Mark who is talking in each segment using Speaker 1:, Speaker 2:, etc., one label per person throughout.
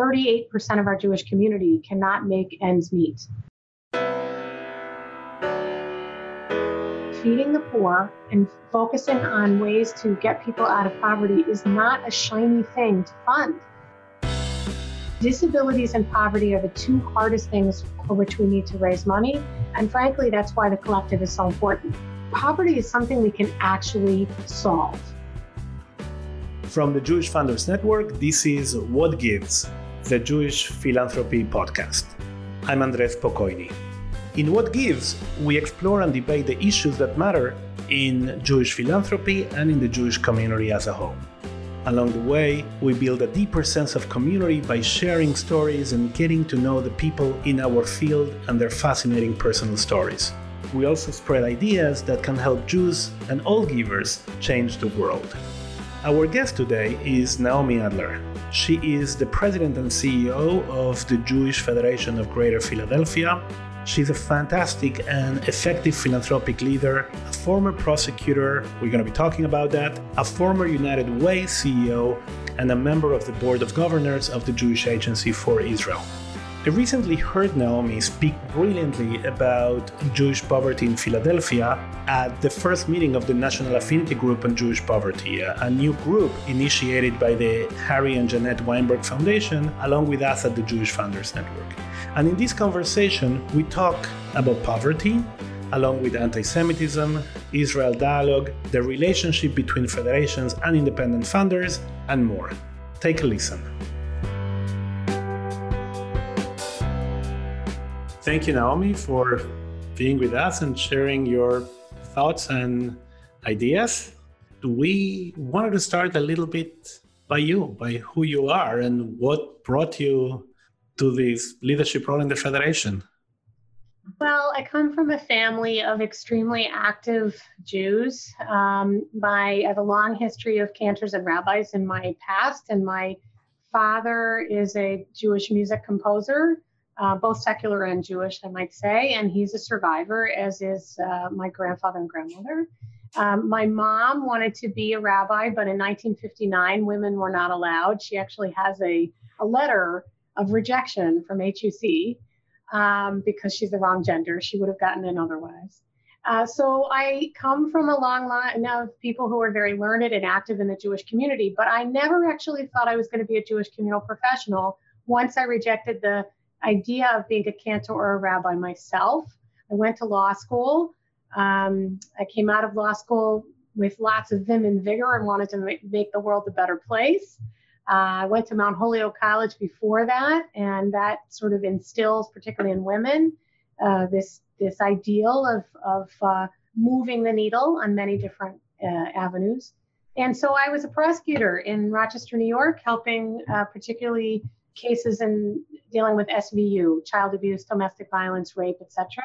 Speaker 1: 38% of our Jewish community cannot make ends meet. Feeding the poor and focusing on ways to get people out of poverty is not a shiny thing to fund. Disabilities and poverty are the two hardest things for which we need to raise money. And frankly, that's why the collective is so important. Poverty is something we can actually solve.
Speaker 2: From the Jewish Funders Network, this is What Gives, the Jewish Philanthropy Podcast. I'm Andres Spokoiny. In What Gives, we explore and debate the issues that matter in Jewish philanthropy and in the Jewish community as a whole. Along the way, we build a deeper sense of community by sharing stories and getting to know the people in our field and their fascinating personal stories. We also spread ideas that can help Jews and all givers change the world. Our guest today is Naomi Adler. She is the president and CEO of the Jewish Federation of Greater Philadelphia She's a fantastic and effective philanthropic leader, a former prosecutor, we're going to be talking about that, a former United Way CEO, and a member of the board of governors of the Jewish Agency for Israel. I recently heard Naomi speak brilliantly about Jewish poverty in Philadelphia at the first meeting of the National Affinity Group on Jewish Poverty, a new group initiated by the Harry and Jeanette Weinberg Foundation, along with us at the Jewish Funders Network. And in this conversation, we talk about poverty, along with anti Semitism, Israel dialogue, the relationship between federations and independent funders, and more. Take a listen. Thank you, Naomi, for being with us and sharing your thoughts and ideas. We wanted to start a little bit by you, by who you are, and what brought you to this leadership role in the Federation.
Speaker 1: Well, I come from a family of extremely active Jews. Um, my, I have a long history of cantors and rabbis in my past, and my father is a Jewish music composer uh, both secular and Jewish, I might say, and he's a survivor, as is uh, my grandfather and grandmother. Um, my mom wanted to be a rabbi, but in 1959, women were not allowed. She actually has a, a letter of rejection from HUC um, because she's the wrong gender. She would have gotten in otherwise. Uh, so I come from a long line of people who are very learned and active in the Jewish community, but I never actually thought I was going to be a Jewish communal professional once I rejected the idea of being a cantor or a rabbi myself. I went to law school. Um, I came out of law school with lots of vim and vigor and wanted to make, the world a better place. Uh, I went to Mount Holyoke College before that, and that sort of instills, particularly in women, uh, this this ideal of of uh, moving the needle on many different uh, avenues. And so I was a prosecutor in Rochester, New York, helping uh, particularly cases in dealing with SVU, child abuse, domestic violence, rape, etc.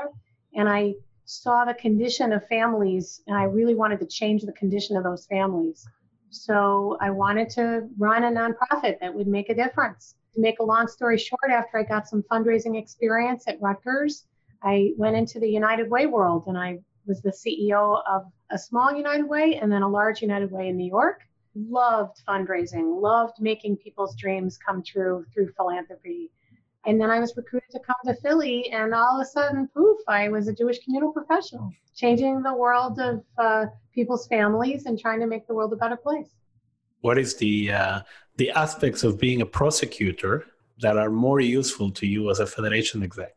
Speaker 1: And I saw the condition of families, and I really wanted to change the condition of those families. So I wanted to run a nonprofit that would make a difference. To make a long story short, after I got some fundraising experience at Rutgers, I went into the United Way world and I was the CEO of a small United Way and then a large United Way in New York loved fundraising, loved making people's dreams come true through philanthropy. And then I was recruited to come to Philly, and all of a sudden, poof, I was a Jewish communal professional, changing the world of uh, people's families and trying to make the world a better place.
Speaker 2: What is the uh, the aspects of being a prosecutor that are more useful to you as a federation exec?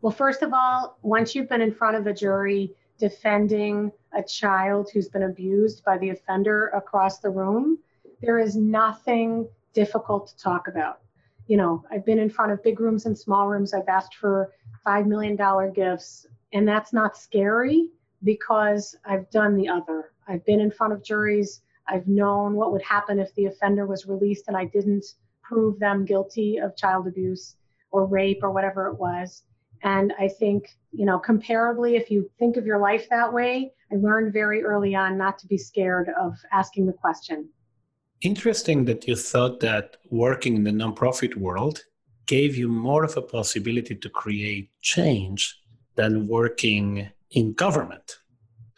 Speaker 1: Well, first of all, once you've been in front of a jury defending a child who's been abused by the offender across the room, there is nothing difficult to talk about. You know, I've been in front of big rooms and small rooms. I've asked for $5 million gifts, and that's not scary because I've done the other. I've been in front of juries. I've known what would happen if the offender was released and I didn't prove them guilty of child abuse or rape or whatever it was. And I think, you know, comparably, if you think of your life that way, I learned very early on not to be scared of asking the question.
Speaker 2: Interesting that you thought that working in the nonprofit world gave you more of a possibility to create change than working in government.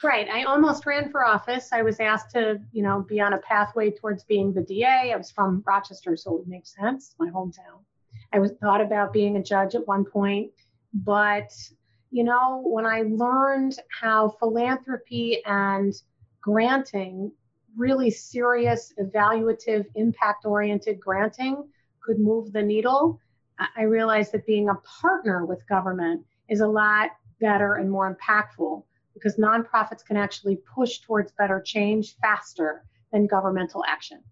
Speaker 1: Right. I almost ran for office. I was asked to, you know, be on a pathway towards being the DA. I was from Rochester, so it would make sense, my hometown. I was thought about being a judge at one point, but you know, when I learned how philanthropy and granting, really serious, evaluative, impact oriented granting could move the needle, I realized that being a partner with government is a lot better and more impactful because nonprofits can actually push towards better change faster than governmental action.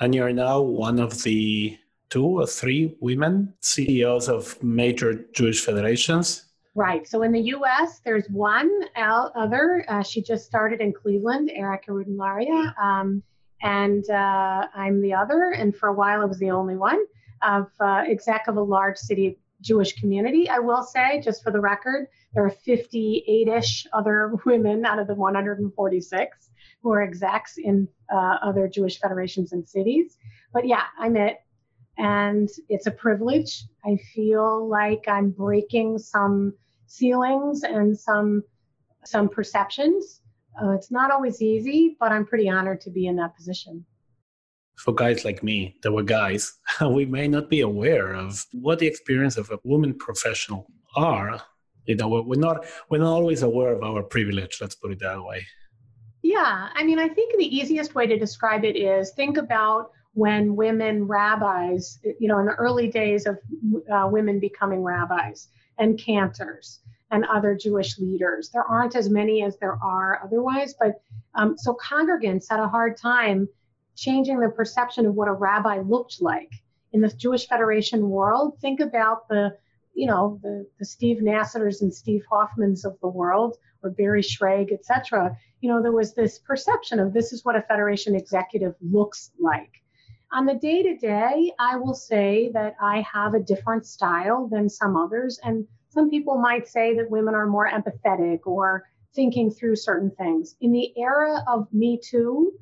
Speaker 2: And you're now one of the two or three women CEOs of major Jewish federations.
Speaker 1: Right. So in the U.S., there's one other. Uh, she just started in Cleveland, Erica Rudin-Luria, um, and uh, I'm the other. And for a while, I was the only one of uh, exec of a large city Jewish community. I will say, just for the record, there are 58-ish other women out of the 146 who are execs in uh, other Jewish federations and cities. But yeah, I'm it and it's a privilege. I feel like I'm breaking some ceilings and some some perceptions. Uh, it's not always easy, but I'm pretty honored to be in that position.
Speaker 2: For guys like me, there were guys, we may not be aware of what the experience of a woman professional are. You know, we're not we're not always aware of our privilege. Let's put it that way.
Speaker 1: Yeah, I mean, I think the easiest way to describe it is think about when women rabbis, you know, in the early days of uh, women becoming rabbis and cantors and other Jewish leaders. There aren't as many as there are otherwise, but um, so congregants had a hard time changing the perception of what a rabbi looked like in the Jewish Federation world. Think about the, you know, the, the Steve Nasatirs and Steve Hoffmans of the world, or Barry Shrage, etc. You know, there was this perception of this is what a Federation executive looks like. On the day to day, I will say that I have a different style than some others. And some people might say that women are more empathetic or thinking through certain things. In the era of Me Too,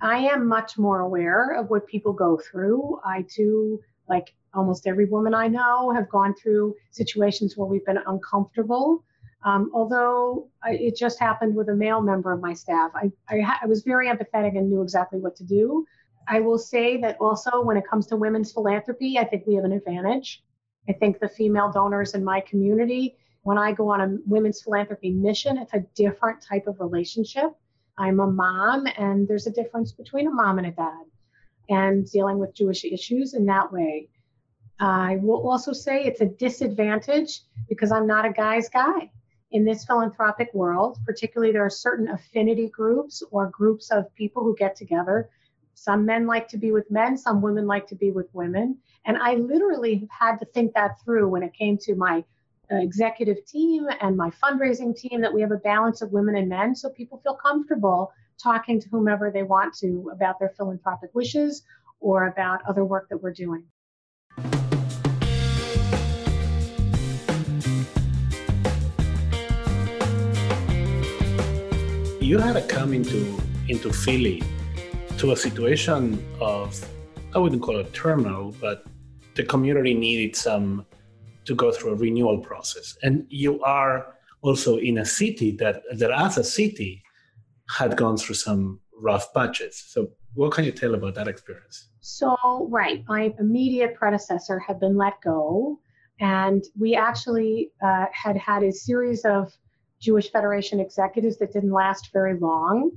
Speaker 1: I am much more aware of what people go through. I too, like almost every woman I know, have gone through situations where we've been uncomfortable. Um, although I, it just happened with a male member of my staff, I, I, ha- I was very empathetic and knew exactly what to do. I will say that also when it comes to women's philanthropy, I think we have an advantage. I think the female donors in my community, when I go on a women's philanthropy mission, it's a different type of relationship. I'm a mom, and there's a difference between a mom and a dad, and dealing with Jewish issues in that way. I will also say it's a disadvantage because I'm not a guy's guy. In this philanthropic world, particularly, there are certain affinity groups or groups of people who get together some men like to be with men, some women like to be with women. And I literally had to think that through when it came to my executive team and my fundraising team that we have a balance of women and men so people feel comfortable talking to whomever they want to about their philanthropic wishes or about other work that we're doing.
Speaker 2: You had to come into into Philly to a situation of, I wouldn't call it terminal, but the community needed some to go through a renewal process. And you are also in a city that, that as a city had gone through some rough patches. So, what can you tell about that experience?
Speaker 1: So, right, my immediate predecessor had been let go, and we actually uh, had had a series of Jewish Federation executives that didn't last very long.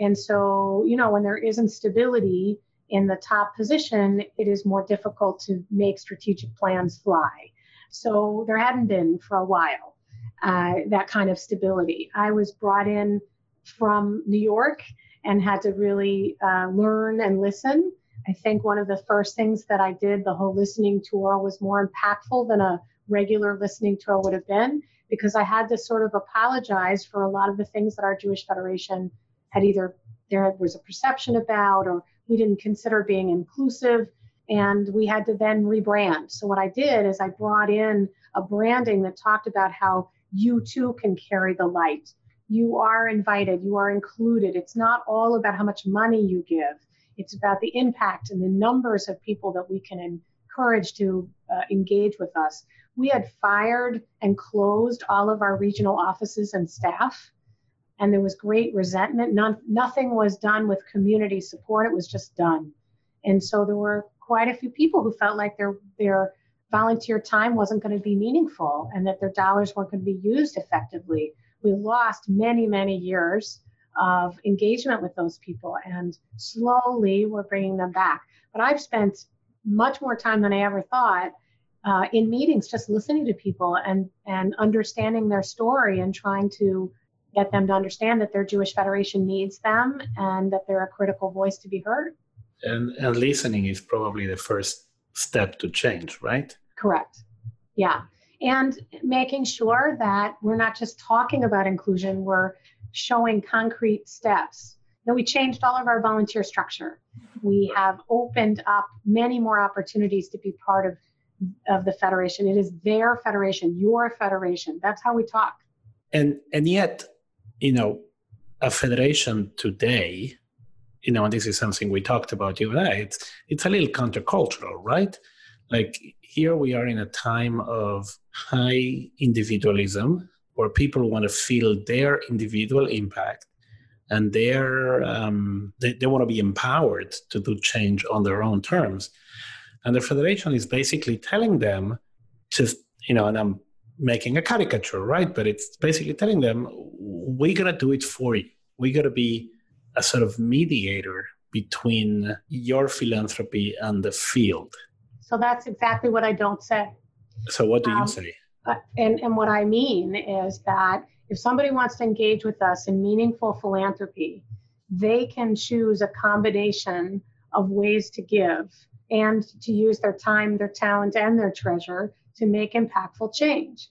Speaker 1: And so, you know, when there isn't stability in the top position, it is more difficult to make strategic plans fly. So there hadn't been for a while uh, that kind of stability. I was brought in from New York and had to really uh, learn and listen. I think one of the first things that I did, the whole listening tour, was more impactful than a regular listening tour would have been because I had to sort of apologize for a lot of the things that our Jewish Federation had either there was a perception about or we didn't consider being inclusive and we had to then rebrand. So what I did is I brought in a branding that talked about how you too can carry the light. You are invited, you are included. It's not all about how much money you give. It's about the impact and the numbers of people that we can encourage to uh, engage with us. We had fired and closed all of our regional offices and staff and there was great resentment. None, nothing was done with community support. It was just done. And so there were quite a few people who felt like their their volunteer time wasn't going to be meaningful and that their dollars weren't going to be used effectively. We lost many, many years of engagement with those people and slowly we're bringing them back. But I've spent much more time than I ever thought uh, in meetings just listening to people and, and understanding their story and trying to get them to understand that their Jewish Federation needs them and that they're a critical voice to be heard.
Speaker 2: And, and listening is probably the first step to change, right?
Speaker 1: Correct. Yeah. And making sure that we're not just talking about inclusion, we're showing concrete steps. Now, we changed all of our volunteer structure. We have opened up many more opportunities to be part of, of the federation. It is their federation, your federation. That's how we talk.
Speaker 2: And and yet, you know, a federation today, you know, and this is something we talked about you and I, it's it's a little countercultural, right? Like here we are in a time of high individualism where people want to feel their individual impact and they're um, they, they want to be empowered to do change on their own terms and the federation is basically telling them to, you know and i'm making a caricature right but it's basically telling them we're going to do it for you we're going to be a sort of mediator between your philanthropy and the field
Speaker 1: so that's exactly what I don't say.
Speaker 2: So what do you um, say?
Speaker 1: Uh, and, and what I mean is that if somebody wants to engage with us in meaningful philanthropy, they can choose a combination of ways to give and to use their time, their talent, and their treasure to make impactful change.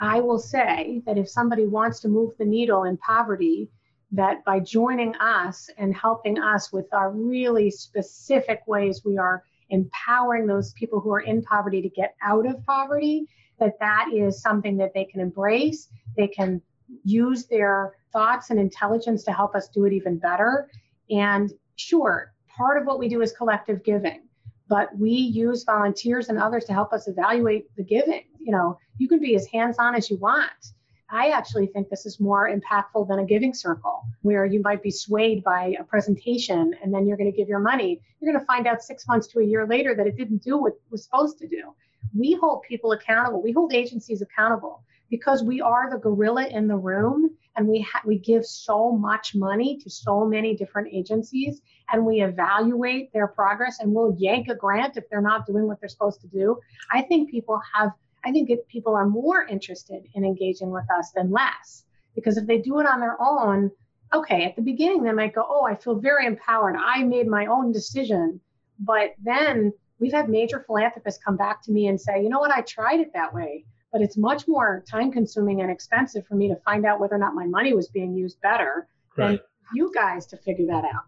Speaker 1: I will say that if somebody wants to move the needle in poverty, that by joining us and helping us with our really specific ways we are empowering those people who are in poverty to get out of poverty, that that is something that they can embrace. They can use their thoughts and intelligence to help us do it even better. And sure, part of what we do is collective giving, but we use volunteers and others to help us evaluate the giving. You know, you can be as hands on as you want. I actually think this is more impactful than a giving circle where you might be swayed by a presentation and then you're going to give your money. You're going to find out six months to a year later that it didn't do what it was supposed to do. We hold people accountable. We hold agencies accountable because we are the gorilla in the room and we ha- we give so much money to so many different agencies and we evaluate their progress and we'll yank a grant if they're not doing what they're supposed to do. I think people have I think it, people are more interested in engaging with us than less. Because if they do it on their own, okay, at the beginning they might go, oh, I feel very empowered. I made my own decision. But then we've had major philanthropists come back to me and say, you know what, I tried it that way, but it's much more time consuming and expensive for me to find out whether or not my money was being used better right. than you guys to figure that out.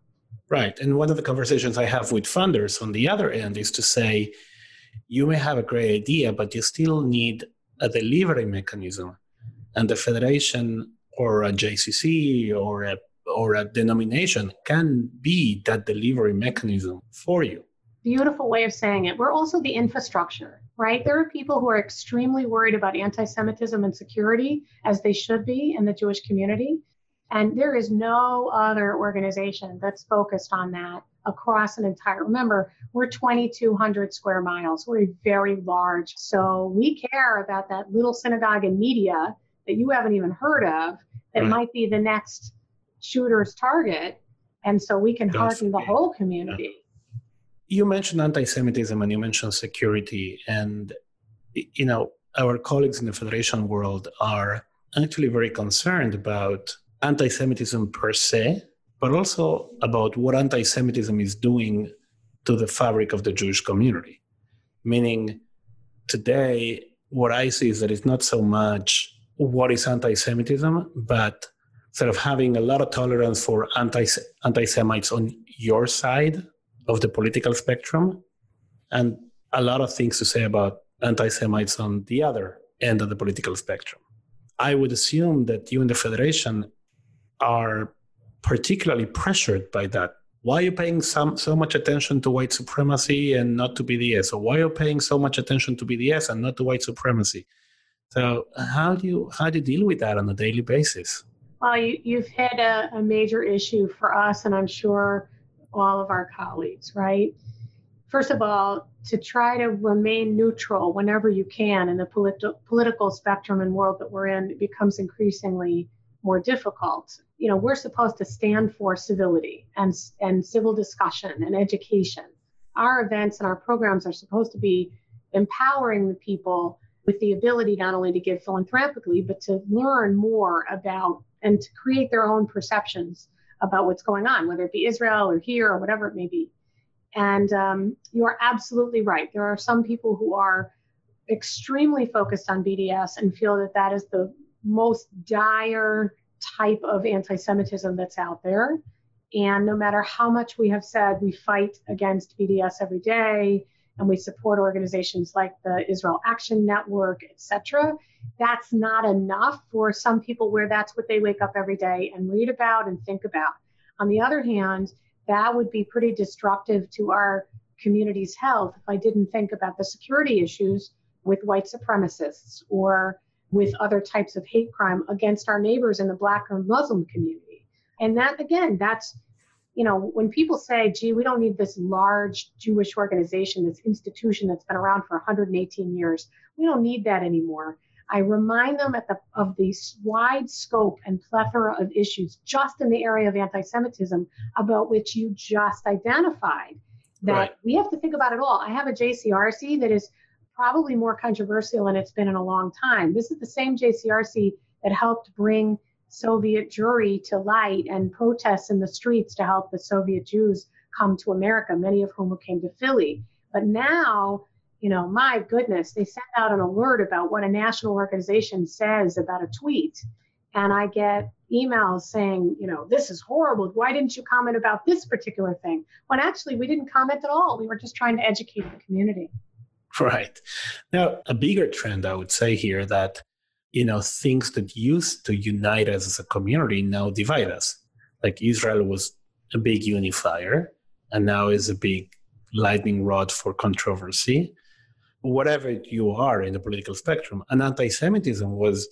Speaker 2: Right. And one of the conversations I have with funders on the other end is to say, you may have a great idea, but you still need a delivery mechanism. And the federation or a JCC or a, or a denomination can be that delivery mechanism for you.
Speaker 1: Beautiful way of saying it. We're also the infrastructure, right? There are people who are extremely worried about anti Semitism and security, as they should be in the Jewish community. And there is no other organization that's focused on that across an entire, remember, we're 2,200 square miles. We're very large. So we care about that little synagogue in Media that you haven't even heard of that right. might be the next shooter's target. And so we can harden the whole community.
Speaker 2: You mentioned anti Semitism and you mentioned security. And, you know, our colleagues in the Federation world are actually very concerned about anti Semitism per se but also about what anti Semitism is doing to the fabric of the Jewish community. Meaning, today, what I see is that it's not so much what is anti Semitism, but sort of having a lot of tolerance for anti Semites on your side of the political spectrum, and a lot of things to say about anti Semites on the other end of the political spectrum. I would assume that you and the Federation are particularly pressured by that. Why are you paying some, so much attention to white supremacy and not to BDS? Or why are you paying so much attention to BDS and not to white supremacy? So how do you how do you deal with that on a daily basis?
Speaker 1: Well, you, have hit a, a major issue for us, and I'm sure all of our colleagues, right? First of all, to try to remain neutral whenever you can in the politi- political spectrum and world that we're in, becomes increasingly more difficult. You know, we're supposed to stand for civility and, and civil discussion and education. Our events and our programs are supposed to be empowering the people with the ability not only to give philanthropically, but to learn more about and to create their own perceptions about what's going on, whether it be Israel or here or whatever it may be. And um, you are absolutely right. There are some people who are extremely focused on BDS and feel that that is the most dire type of anti Semitism that's out there. And no matter how much we have said we fight against BDS every day and we support organizations like the Israel Action Network, et cetera. that's not enough for some people where that's what they wake up every day and read about and think about. On the other hand, that would be pretty disruptive to our community's health if I didn't think about the security issues with white supremacists or with other types of hate crime against our neighbors in the black or Muslim community. And that, again, that's, you know, when people say, gee, we don't need this large Jewish organization, this institution that's been around for 118 years, we don't need that anymore. I remind them the, of the wide scope and plethora of issues just in the area of anti Semitism about which you just identified. That right. we have to think about it all. I have a JCRC that is probably more controversial than it's been in a long time. This is the same JCRC that helped bring Soviet Jewry to light and protests in the streets to help the Soviet Jews come to America, many of whom came to Philly. But now, you know, my goodness, they send out an alert about what a national organization says about a tweet. And I get emails saying, you know, this is horrible. Why didn't you comment about this particular thing? When actually we didn't comment at all. We were just trying to educate the community.
Speaker 2: Right. Now, a bigger trend I would say here that, you know, things that used to unite us as a community now divide us. Like Israel was a big unifier and now is a big lightning rod for controversy. Whatever you are in the political spectrum, and anti Semitism was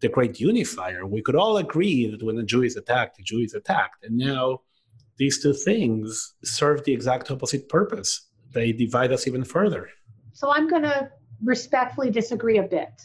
Speaker 2: the great unifier. We could all agree that when a Jew is attacked, a Jew is attacked. And now these two things serve the exact opposite purpose. They divide us even further.
Speaker 1: So I'm going to respectfully disagree a bit.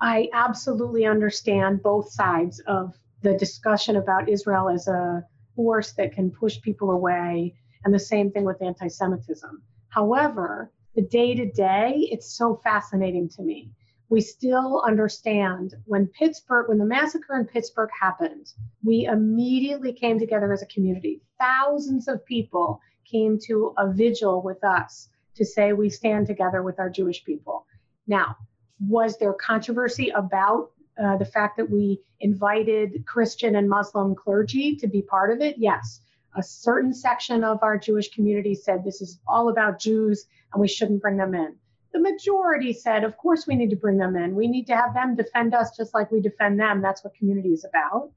Speaker 1: I absolutely understand both sides of the discussion about Israel as a force that can push people away, and the same thing with anti Semitism. However, the day to day, it's so fascinating to me. We still understand when Pittsburgh, when the massacre in Pittsburgh happened, we immediately came together as a community. Thousands of people came to a vigil with us to say we stand together with our Jewish people. Now, was there controversy about uh, the fact that we invited Christian and Muslim clergy to be part of it? Yes. A certain section of our Jewish community said this is all about Jews and we shouldn't bring them in. The majority said, of course, we need to bring them in. We need to have them defend us just like we defend them. That's what community is about.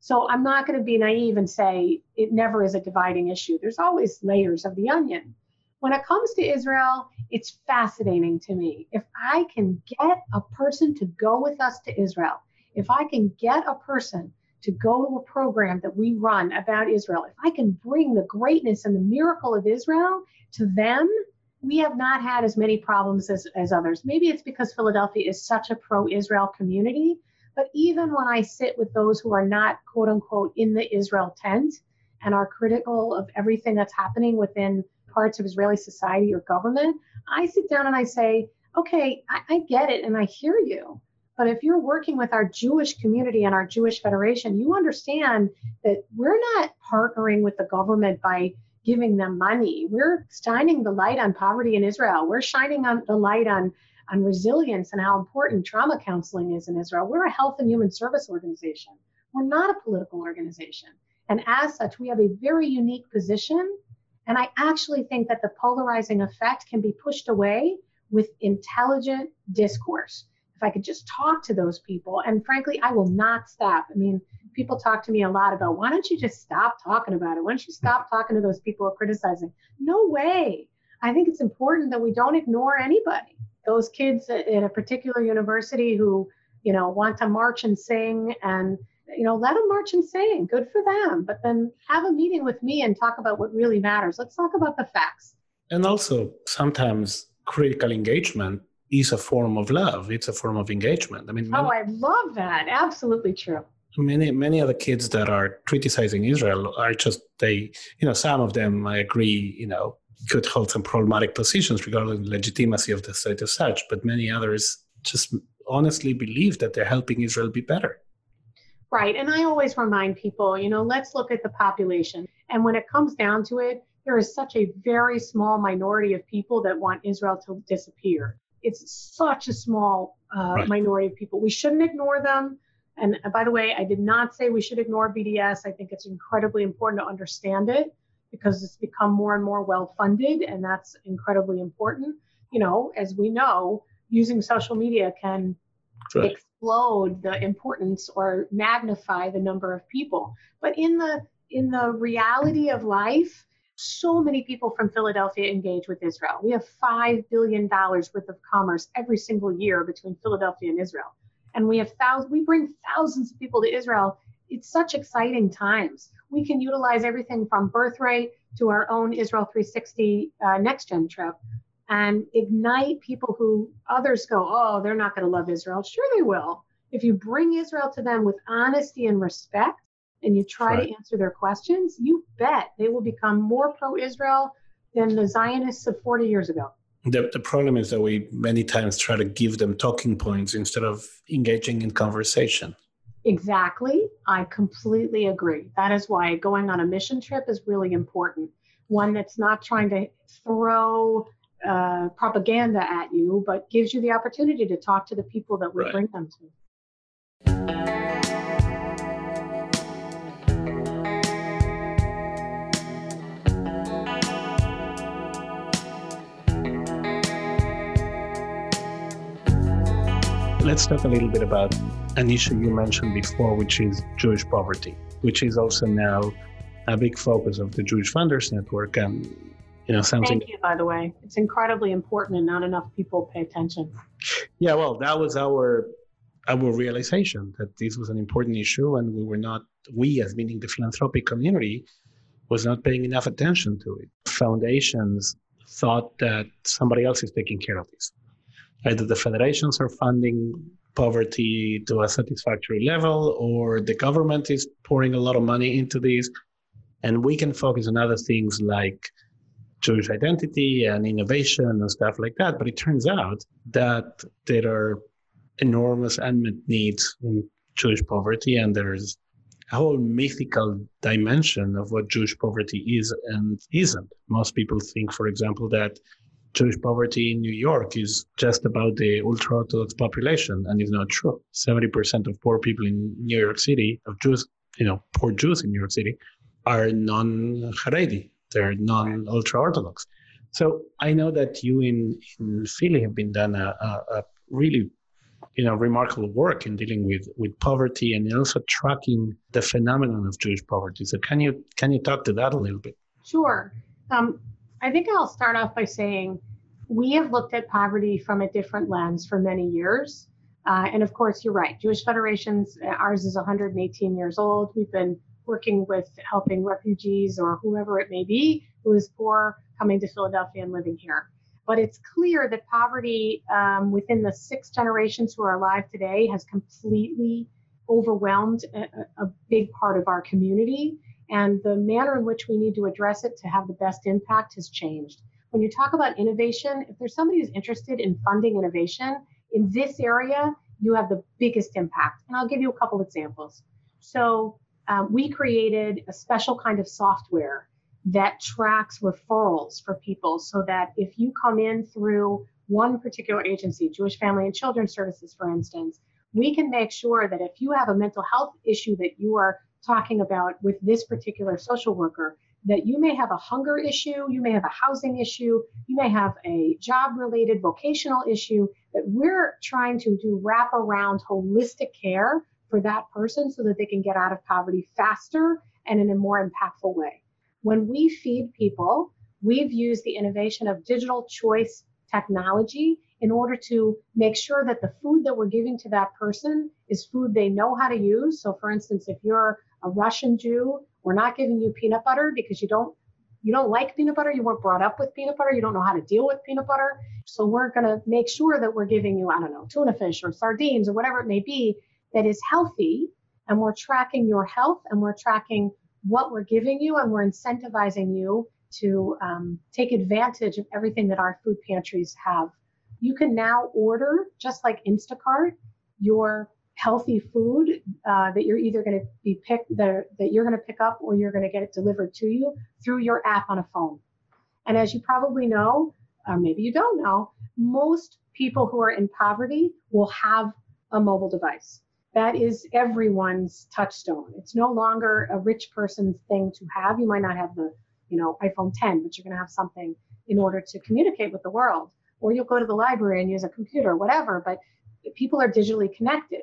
Speaker 1: So I'm not going to be naive and say it never is a dividing issue. There's always layers of the onion when it comes to Israel, it's fascinating to me. If I can get a person to go with us to Israel, if I can get a person to go to a program that we run about Israel, if I can bring the greatness and the miracle of Israel to them, we have not had as many problems as, as others. Maybe it's because Philadelphia is such a pro Israel community. But even when I sit with those who are not, quote unquote, in the Israel tent and are critical of everything that's happening within parts of Israeli society or government, I sit down and I say, okay, I, I get it and I hear you. But if you're working with our Jewish community and our Jewish Federation, you understand that we're not partnering with the government by giving them money. We're shining the light on poverty in Israel. We're shining on the light on, on resilience and how important trauma counseling is in Israel. We're a health and human service organization. We're not a political organization. And as such, we have a very unique position and I actually think that the polarizing effect can be pushed away with intelligent discourse. If I could just talk to those people, and frankly, I will not stop. I mean, people talk to me a lot about why don't you just stop talking about it? Why don't you stop talking to those people who are criticizing? No way. I think it's important that we don't ignore anybody. Those kids at a particular university who, you know, want to march and sing and you know, let them march and sing. Good for them. But then have a meeting with me and talk about what really matters. Let's talk about the facts.
Speaker 2: And also, sometimes critical engagement is a form of love. It's a form of engagement. I mean, oh,
Speaker 1: many, oh, I love that. Absolutely true.
Speaker 2: Many many of the kids that are criticizing Israel are just they, you know, some of them I agree, you know, could hold some problematic positions regarding the legitimacy of the state as such, but many others just honestly believe that they're helping Israel be better.
Speaker 1: Right. And I always remind people, you know, let's look at the population. And when it comes down to it, there is such a very small minority of people that want Israel to disappear. It's such a small uh, right. minority of people. We shouldn't ignore them. And uh, by the way, I did not say we should ignore BDS. I think it's incredibly important to understand it because it's become more and more well funded, and that's incredibly important. You know, as we know, using social media can right. Explode the importance or magnify the number of people. But in the in the reality of life, so many people from Philadelphia engage with Israel. We have $5 billion worth of commerce every single year between Philadelphia and Israel. And we have thousands, we bring thousands of people to Israel. It's such exciting times. We can utilize everything from birthright to our own Israel 360 uh, next gen trip and ignite people who others go, oh, they're not going to love Israel. Sure, they will. If you bring Israel to them with honesty and respect, and you try right. to answer their questions, you bet they will become more pro Israel than the Zionists of 40 years ago.
Speaker 2: The, the problem is that we many times try to give them talking points instead of engaging in conversation.
Speaker 1: Exactly. I completely agree. That is why going on a mission trip is really important. One that's not trying to throw uh, propaganda at you, but gives you the opportunity to talk to the people that we right. bring them to.
Speaker 2: let's talk a little bit about an issue you mentioned before, which is Jewish poverty, which is also now a big focus of the Jewish Funders Network. And you know, something.
Speaker 1: Thank you, by the way. It's incredibly important, and not enough people pay attention.
Speaker 2: Yeah, well, that was our our realization that this was an important issue, and we were not we, as meaning the philanthropic community, was not paying enough attention to it. Foundations thought that somebody else is taking care of this either the federations are funding poverty to a satisfactory level or the government is pouring a lot of money into this and we can focus on other things like jewish identity and innovation and stuff like that. But it turns out that there are enormous unmet needs in jewish poverty and there's a whole mythical dimension of what jewish poverty is and isn't. Most people think for example that Jewish poverty in New York is just about the ultra Orthodox population, and it's not true. 70% of poor people in New York City, of Jews, you know, poor Jews in New York City, are non Haredi, they're non ultra Orthodox. So I know that you in, in Philly have been done a, a, a really you know remarkable work in dealing with with poverty and also tracking the phenomenon of Jewish poverty. So can you can you talk to that a little bit?
Speaker 1: Sure. Um, I think I'll start off by saying we have looked at poverty from a different lens for many years. Uh, and of course, you're right. Jewish Federations, ours is 118 years old. We've been working with helping refugees or whoever it may be who is poor coming to Philadelphia and living here. But it's clear that poverty um, within the six generations who are alive today has completely overwhelmed a, a big part of our community. And the manner in which we need to address it to have the best impact has changed. When you talk about innovation, if there's somebody who's interested in funding innovation in this area, you have the biggest impact. And I'll give you a couple examples. So um, we created a special kind of software that tracks referrals for people so that if you come in through one particular agency, Jewish Family and Children Services, for instance, we can make sure that if you have a mental health issue that you are talking about with this particular social worker that you may have a hunger issue, you may have a housing issue, you may have a job related vocational issue that we're trying to do wrap around holistic care for that person so that they can get out of poverty faster and in a more impactful way. When we feed people, we've used the innovation of digital choice technology in order to make sure that the food that we're giving to that person is food they know how to use. So, for instance, if you're a Russian Jew, we're not giving you peanut butter because you don't you don't like peanut butter, you weren't brought up with peanut butter, you don't know how to deal with peanut butter. So we're going to make sure that we're giving you, I don't know, tuna fish or sardines or whatever it may be that is healthy. And we're tracking your health and we're tracking what we're giving you and we're incentivizing you to um, take advantage of everything that our food pantries have. You can now order, just like Instacart, your healthy food uh, that you're either going to be picked that, that you're going to pick up or you're going to get it delivered to you through your app on a phone. And as you probably know, or maybe you don't know, most people who are in poverty will have a mobile device. That is everyone's touchstone. It's no longer a rich person's thing to have. You might not have the, you know, iPhone 10, but you're going to have something in order to communicate with the world. Or you'll go to the library and use a computer, whatever. But people are digitally connected.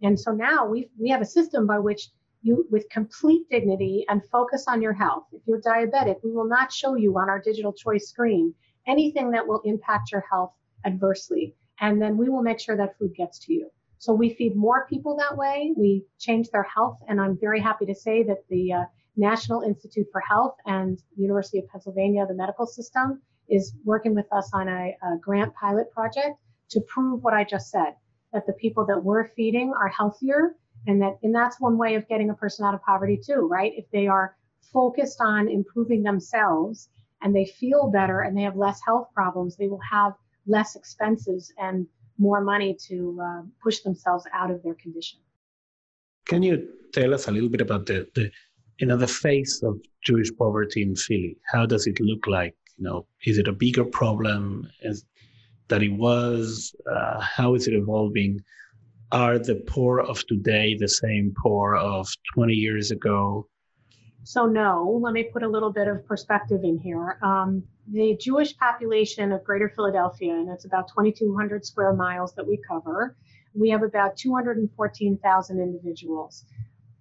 Speaker 1: And so now we we have a system by which you, with complete dignity and focus on your health. If you're diabetic, we will not show you on our digital choice screen anything that will impact your health adversely. And then we will make sure that food gets to you. So we feed more people that way. We change their health. And I'm very happy to say that the uh, National Institute for Health and University of Pennsylvania, the medical system, is working with us on a, a grant pilot project to prove what I just said that the people that we're feeding are healthier and that and that's one way of getting a person out of poverty too right if they are focused on improving themselves and they feel better and they have less health problems they will have less expenses and more money to uh, push themselves out of their condition
Speaker 2: can you tell us a little bit about the, the you know the face of jewish poverty in philly how does it look like you know is it a bigger problem is that it was? Uh, how is it evolving? Are the poor of today the same poor of 20 years ago?
Speaker 1: So, no, let me put a little bit of perspective in here. Um, the Jewish population of Greater Philadelphia, and it's about 2,200 square miles that we cover, we have about 214,000 individuals.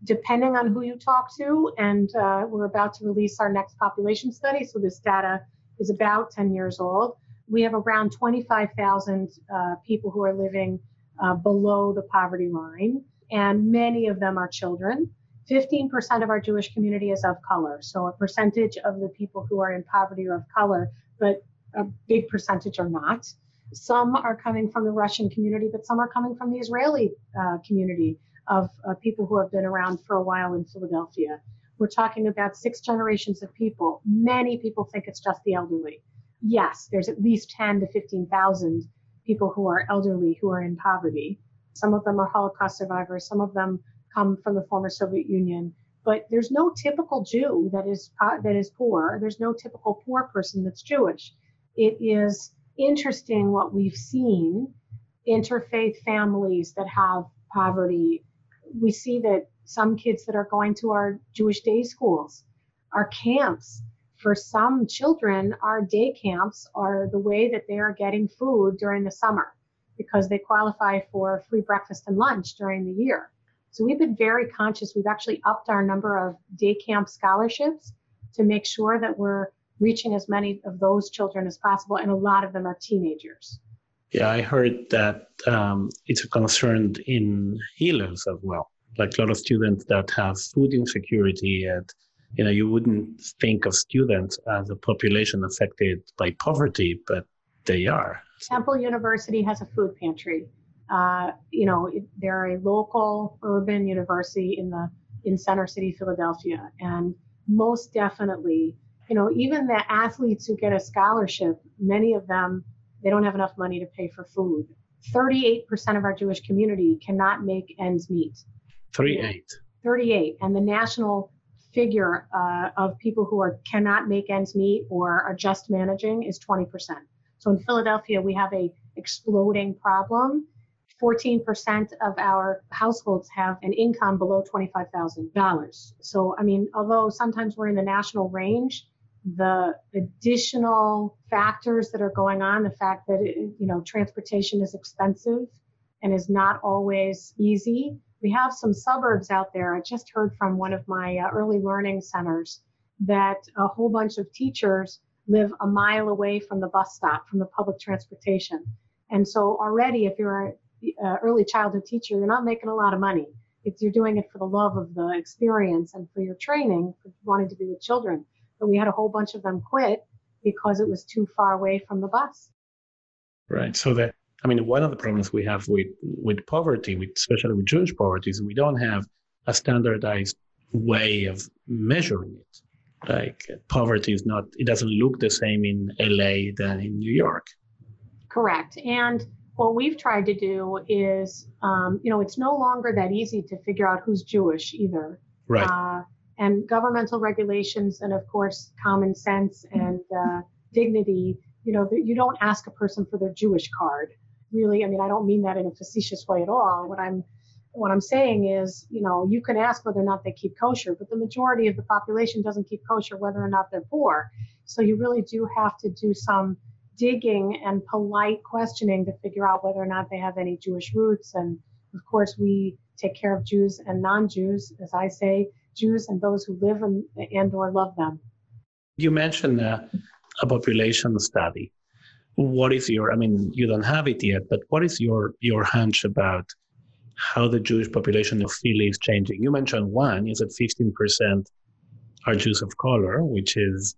Speaker 1: Depending on who you talk to, and uh, we're about to release our next population study, so this data is about 10 years old we have around 25,000 uh, people who are living uh, below the poverty line, and many of them are children. 15% of our Jewish community is of color, so a percentage of the people who are in poverty are of color, but a big percentage are not. Some are coming from the Russian community, but some are coming from the Israeli uh, community of uh, people who have been around for a while in Philadelphia. We're talking about six generations of people. Many people think it's just the elderly yes, there's at least 10 to 15,000 people who are elderly who are in poverty. Some of them are Holocaust survivors, some of them come from the former Soviet Union. But there's no typical Jew that is uh, that is poor. There's no typical poor person that's Jewish. It is interesting what we've seen interfaith families that have poverty. We see that some kids that are going to our Jewish day schools, our camps, for some children, our day camps are the way that they are getting food during the summer because they qualify for free breakfast and lunch during the year. So we've been very conscious. We've actually upped our number of day camp scholarships to make sure that we're reaching as many of those children as possible, and a lot of them are teenagers.
Speaker 2: Yeah, I heard that um, it's a concern in Hillels as well. Like a lot of students that have food insecurity at you know, you wouldn't think of students as a population affected by poverty, but they are.
Speaker 1: Temple University has a food pantry. Uh, you know, they're a local urban university in the in Center City, Philadelphia, and most definitely, you know, even the athletes who get a scholarship, many of them they don't have enough money to pay for food. 38% of our Jewish community cannot make ends meet.
Speaker 2: 38.
Speaker 1: 38, and the national figure uh, of people who are cannot make ends meet or are just managing is 20%. So in Philadelphia, we have a exploding problem. 14% of our households have an income below $25,000. So, I mean, although sometimes we're in the national range, the additional factors that are going on, the fact that, it, you know, transportation is expensive and is not always easy, we have some suburbs out there. I just heard from one of my uh, early learning centers that a whole bunch of teachers live a mile away from the bus stop, from the public transportation. And so already, if you're an early childhood teacher, you're not making a lot of money. It's, you're doing it for the love of the experience and for your training, for wanting to be with children. But we had a whole bunch of them quit because it was too far away from the bus.
Speaker 2: Right. So that I mean, one of the problems we have with with poverty, with, especially with Jewish poverty, is we don't have a standardized way of measuring it. Like poverty is not, it doesn't look the same in LA than in New York.
Speaker 1: Correct. And what we've tried to do is, um, you know, it's no longer that easy to figure out who's Jewish either.
Speaker 2: Right. Uh,
Speaker 1: and governmental regulations, and of course, common sense and uh, dignity. You know, you don't ask a person for their Jewish card. Really, I mean, I don't mean that in a facetious way at all. What I'm what I'm saying is, you know, you can ask whether or not they keep kosher, but the majority of the population doesn't keep kosher whether or not they're poor. So you really do have to do some digging and polite questioning to figure out whether or not they have any Jewish roots. And of course, we take care of Jews and non-Jews, as I say, Jews and those who live and, and or love them.
Speaker 2: You mentioned uh, a population study. What is your? I mean, you don't have it yet, but what is your your hunch about how the Jewish population of Philly is changing? You mentioned one is that 15% are Jews of color, which is,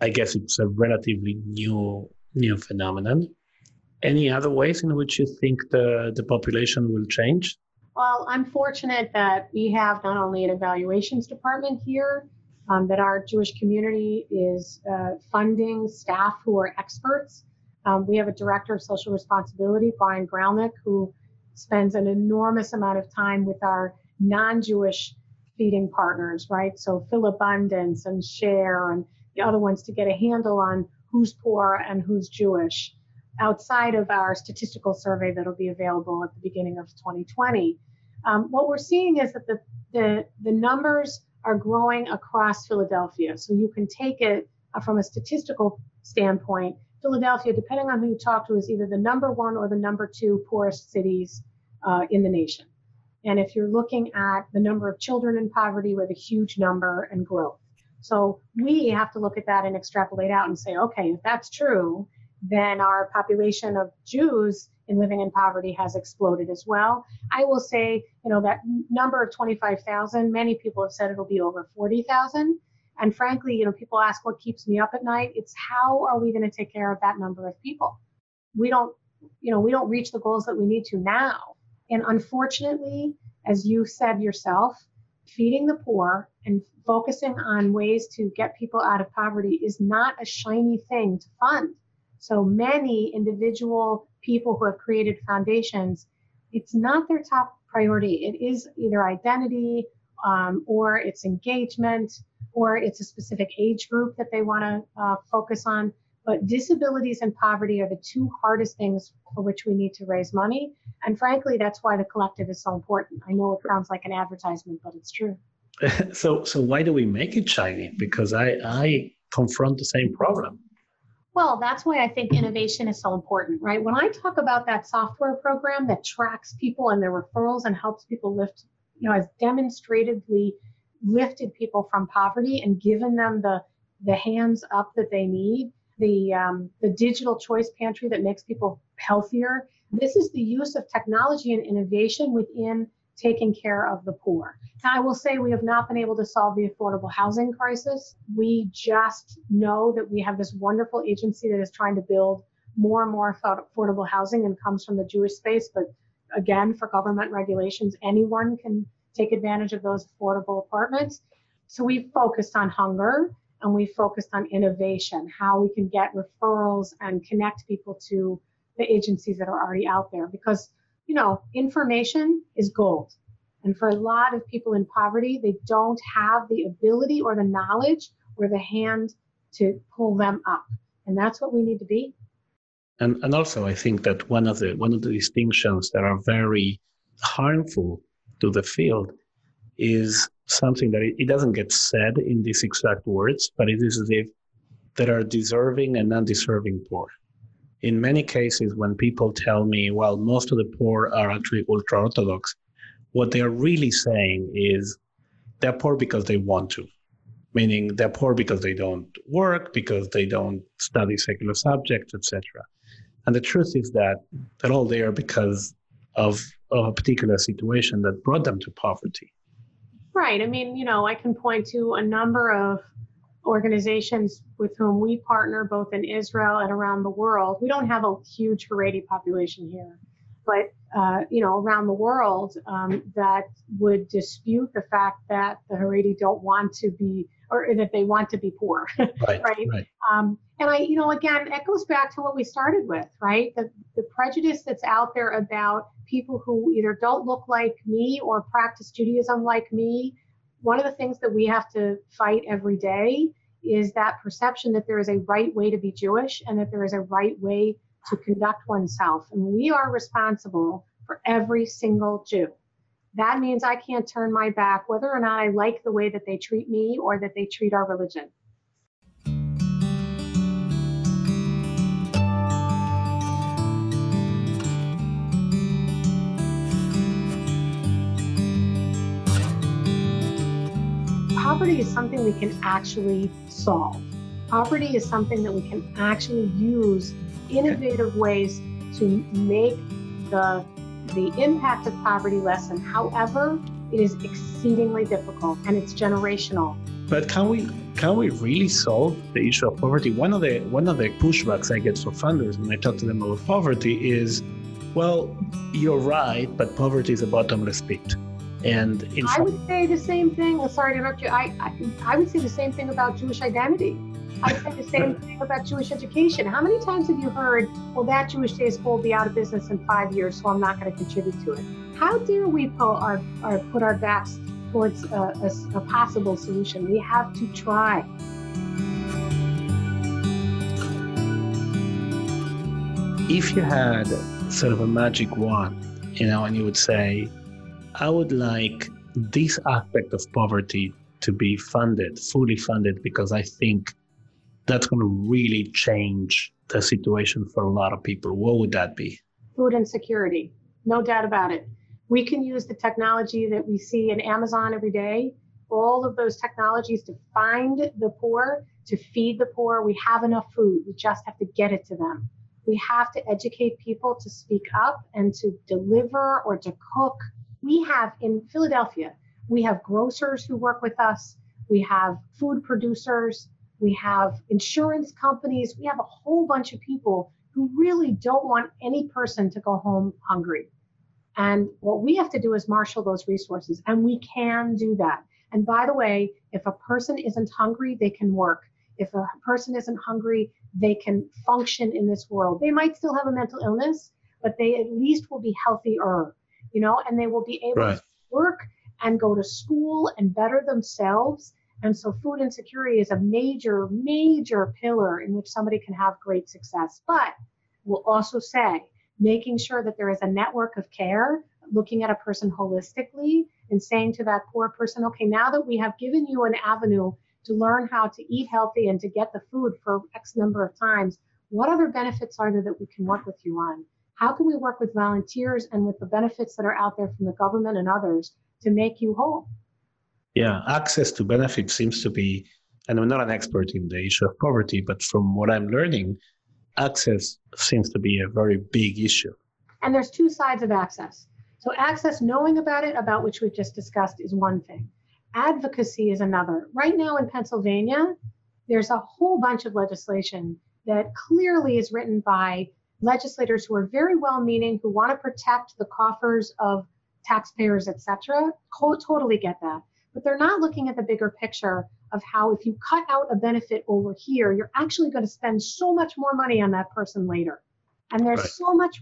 Speaker 2: I guess, it's a relatively new new phenomenon. Any other ways in which you think the, the population will change?
Speaker 1: Well, I'm fortunate that we have not only an evaluations department here, um, that our Jewish community is uh, funding staff who are experts. Um, we have a director of social responsibility, Brian Gralnick, who spends an enormous amount of time with our non-Jewish feeding partners, right? So Philabundance and Share and the other ones to get a handle on who's poor and who's Jewish outside of our statistical survey that'll be available at the beginning of 2020. Um, what we're seeing is that the, the, the numbers are growing across Philadelphia. So you can take it uh, from a statistical standpoint. Philadelphia, depending on who you talk to, is either the number one or the number two poorest cities uh, in the nation. And if you're looking at the number of children in poverty, we have a huge number and growth. So we have to look at that and extrapolate out and say, okay, if that's true, then our population of Jews in living in poverty has exploded as well. I will say, you know, that number of 25,000, many people have said it'll be over 40,000. And frankly, you know, people ask what keeps me up at night. It's how are we going to take care of that number of people? We don't, you know, we don't reach the goals that we need to now. And unfortunately, as you said yourself, feeding the poor and focusing on ways to get people out of poverty is not a shiny thing to fund. So many individual people who have created foundations, it's not their top priority. It is either identity um, or it's engagement or it's a specific age group that they want to uh, focus on. But disabilities and poverty are the two hardest things for which we need to raise money. And frankly, that's why the collective is so important. I know it sounds like an advertisement, but it's true.
Speaker 2: so, so why do we make it shiny? Because I, I confront the same problem.
Speaker 1: Well, that's why I think innovation is so important, right? When I talk about that software program that tracks people and their referrals and helps people lift, you know, has demonstratively lifted people from poverty and given them the the hands up that they need, the um, the digital choice pantry that makes people healthier. This is the use of technology and innovation within taking care of the poor. Now, I will say we have not been able to solve the affordable housing crisis. We just know that we have this wonderful agency that is trying to build more and more affordable housing and comes from the Jewish space. But again, for government regulations, anyone can take advantage of those affordable apartments. So we focused on hunger and we focused on innovation, how we can get referrals and connect people to the agencies that are already out there because you know, information is gold. And for a lot of people in poverty, they don't have the ability or the knowledge or the hand to pull them up. And that's what we need to be.
Speaker 2: And, and also, I think that one of the one of the distinctions that are very harmful to the field is something that it, it doesn't get said in these exact words, but it is as if there are deserving and undeserving poor in many cases, when people tell me, well, most of the poor are actually ultra Orthodox, what they're really saying is they're poor because they want to, meaning they're poor because they don't work, because they don't study secular subjects, etc. And the truth is that they're all there because of, of a particular situation that brought them to poverty.
Speaker 1: Right. I mean, you know, I can point to a number of organizations with whom we partner both in Israel and around the world. We don't have a huge Haredi population here, but uh, you know, around the world um, that would dispute the fact that the Haredi don't want to be, or that they want to be poor,
Speaker 2: right? right. right. Um,
Speaker 1: and I, you know, again, it goes back to what we started with, right? The, the prejudice that's out there about people who either don't look like me or practice Judaism like me. One of the things that we have to fight every day is that perception that there is a right way to be Jewish and that there is a right way to conduct oneself. And we are responsible for every single Jew. That means I can't turn my back whether or not I like the way that they treat me or that they treat our religion. Poverty is something we can actually solve. Poverty is something that we can actually use innovative ways to make the the impact of poverty lessen. However, it is exceedingly difficult and it's generational.
Speaker 2: But can we can we really solve the issue of poverty? One of the one of the pushbacks I get from funders when I talk to them about poverty is, well, you're right, but poverty is a bottomless pit. And
Speaker 1: I would say the same thing. Well, sorry to interrupt you. I, I I would say the same thing about Jewish identity. I would say the same thing about Jewish education. How many times have you heard, well, that Jewish day school will be out of business in five years, so I'm not going to contribute to it? How dare we put our, our put our backs towards a, a, a possible solution? We have to try.
Speaker 2: If you had sort of a magic wand, you know, and you would say, I would like this aspect of poverty to be funded, fully funded, because I think that's going to really change the situation for a lot of people. What would that be?
Speaker 1: Food insecurity, no doubt about it. We can use the technology that we see in Amazon every day, all of those technologies to find the poor, to feed the poor. We have enough food, we just have to get it to them. We have to educate people to speak up and to deliver or to cook. We have in Philadelphia, we have grocers who work with us, we have food producers, we have insurance companies, we have a whole bunch of people who really don't want any person to go home hungry. And what we have to do is marshal those resources, and we can do that. And by the way, if a person isn't hungry, they can work. If a person isn't hungry, they can function in this world. They might still have a mental illness, but they at least will be healthier, you know, and they will be able right. to work and go to school and better themselves and so food insecurity is a major, major pillar in which somebody can have great success. But we'll also say making sure that there is a network of care, looking at a person holistically and saying to that poor person, okay, now that we have given you an avenue to learn how to eat healthy and to get the food for X number of times, what other benefits are there that we can work with you on? How can we work with volunteers and with the benefits that are out there from the government and others to make you whole?
Speaker 2: Yeah, access to benefits seems to be, and I'm not an expert in the issue of poverty, but from what I'm learning, access seems to be a very big issue.
Speaker 1: And there's two sides of access. So, access, knowing about it, about which we've just discussed, is one thing. Advocacy is another. Right now in Pennsylvania, there's a whole bunch of legislation that clearly is written by legislators who are very well meaning, who want to protect the coffers of taxpayers, et etc. Totally get that but they're not looking at the bigger picture of how if you cut out a benefit over here, you're actually going to spend so much more money on that person later. And there's right. so much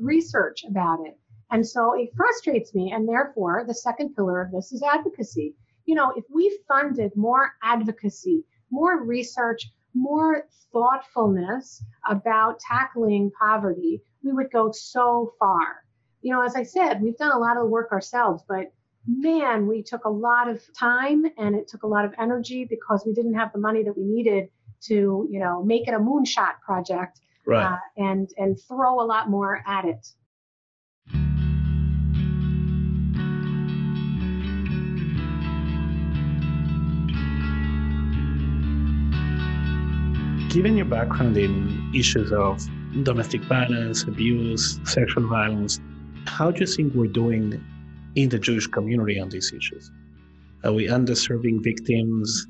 Speaker 1: research about it. And so it frustrates me. And therefore, the second pillar of this is advocacy. You know, if we funded more advocacy, more research, more thoughtfulness about tackling poverty, we would go so far. You know, as I said, we've done a lot of work ourselves, but man, we took a lot of time and it took a lot of energy because we didn't have the money that we needed to, you know, make it a moonshot project
Speaker 2: right. uh,
Speaker 1: and and throw a lot more at it.
Speaker 2: Given your background in issues of domestic violence, abuse, sexual violence. How do you think we're doing in the Jewish community on these issues? Are we underserving victims?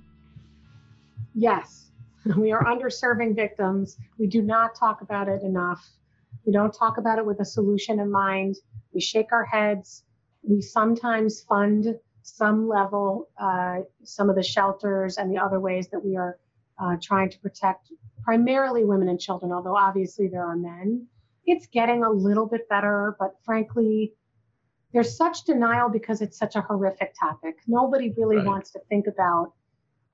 Speaker 1: Yes, we are underserving victims. We do not talk about it enough. We don't talk about it with a solution in mind. We shake our heads. We sometimes fund some level uh, some of the shelters and the other ways that we are uh, trying to protect primarily women and children, although obviously there are men. It's getting a little bit better, but frankly, there's such denial because it's such a horrific topic. Nobody really right. wants to think about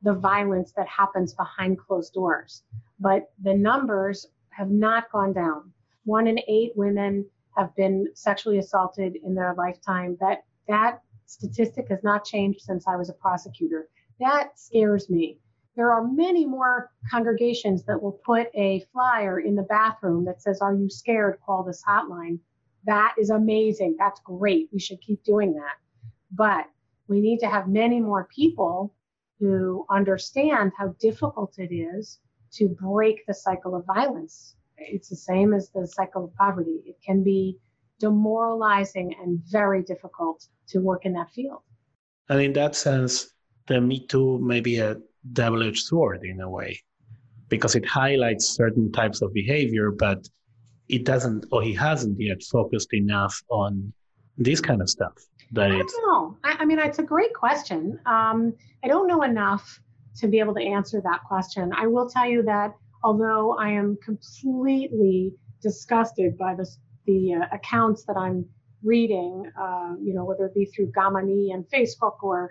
Speaker 1: the violence that happens behind closed doors. But the numbers have not gone down. One in eight women have been sexually assaulted in their lifetime. That that statistic has not changed since I was a prosecutor. That scares me. There are many more congregations that will put a flyer in the bathroom that says, Are you scared? Call this hotline. That is amazing. That's great. We should keep doing that. But we need to have many more people who understand how difficult it is to break the cycle of violence. It's the same as the cycle of poverty. It can be demoralizing and very difficult to work in that field.
Speaker 2: And in that sense, the Me Too may be a double edged sword in a way, because it highlights certain types of behavior, but it doesn't, or he hasn't yet focused enough on this kind of stuff.
Speaker 1: That I don't know. I, I mean, it's a great question. Um, I don't know enough to be able to answer that question. I will tell you that although I am completely disgusted by the, the uh, accounts that I'm reading, uh, you know, whether it be through Gamani and Facebook or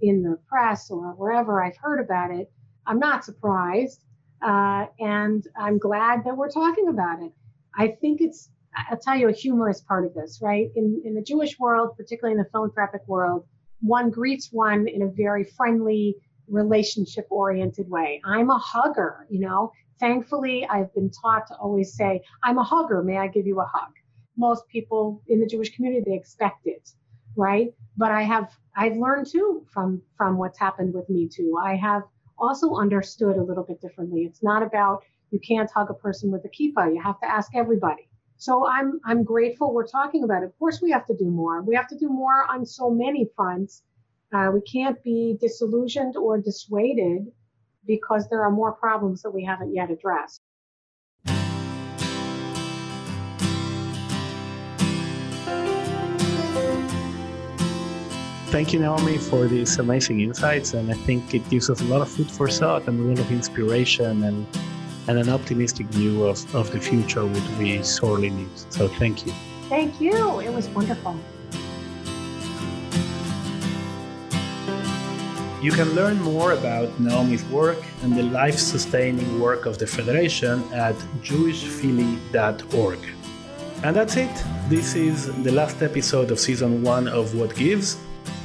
Speaker 1: in the press or wherever I've heard about it, I'm not surprised. Uh, and I'm glad that we're talking about it. I think it's, I'll tell you a humorous part of this, right? In, in the Jewish world, particularly in the philanthropic world, one greets one in a very friendly, relationship oriented way. I'm a hugger, you know. Thankfully, I've been taught to always say, I'm a hugger. May I give you a hug? Most people in the Jewish community, they expect it, right? But I have, I've learned too from, from what's happened with me too. I have also understood a little bit differently. It's not about you can't hug a person with a kippah. You have to ask everybody. So I'm I'm grateful we're talking about it. Of course, we have to do more. We have to do more on so many fronts. Uh, we can't be disillusioned or dissuaded because there are more problems that we haven't yet addressed.
Speaker 2: Thank you, Naomi, for these amazing insights. And I think it gives us a lot of food for thought and a lot of inspiration and, and an optimistic view of, of the future, which we sorely need. So thank you.
Speaker 1: Thank you. It was wonderful.
Speaker 2: You can learn more about Naomi's work and the life sustaining work of the Federation at jewishphilly.org. And that's it. This is the last episode of season one of What Gives.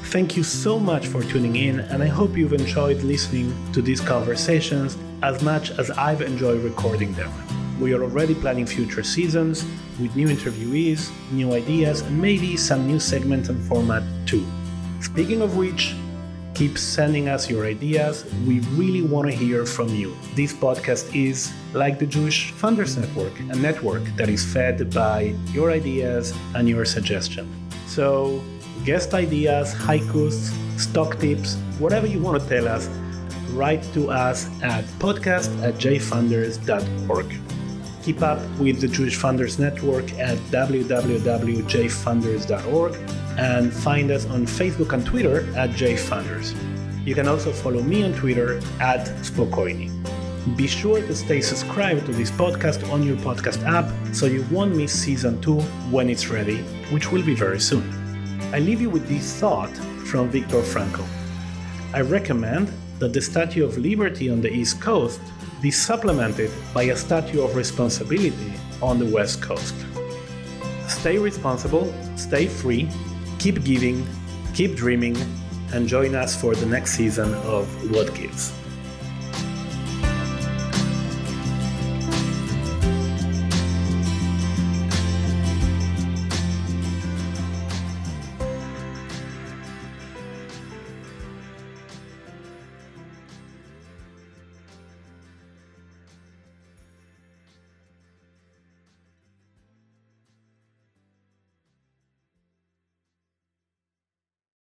Speaker 2: Thank you so much for tuning in, and I hope you've enjoyed listening to these conversations as much as I've enjoyed recording them. We are already planning future seasons with new interviewees, new ideas, and maybe some new segments and format too. Speaking of which, Keep sending us your ideas. We really want to hear from you. This podcast is like the Jewish Funders Network, a network that is fed by your ideas and your suggestions. So, guest ideas, haikus, stock tips, whatever you want to tell us, write to us at podcast at jfunders.org. Keep up with the Jewish Funders Network at www.jfunders.org and find us on Facebook and Twitter at jfunders. You can also follow me on Twitter at Spokoiny. Be sure to stay subscribed to this podcast on your podcast app so you won't miss season 2 when it's ready, which will be very soon. I leave you with this thought from Viktor Frankl. I recommend that the Statue of Liberty on the East Coast be supplemented by a Statue of Responsibility on the West Coast. Stay responsible, stay free, keep giving, keep dreaming, and join us for the next season of What Gives.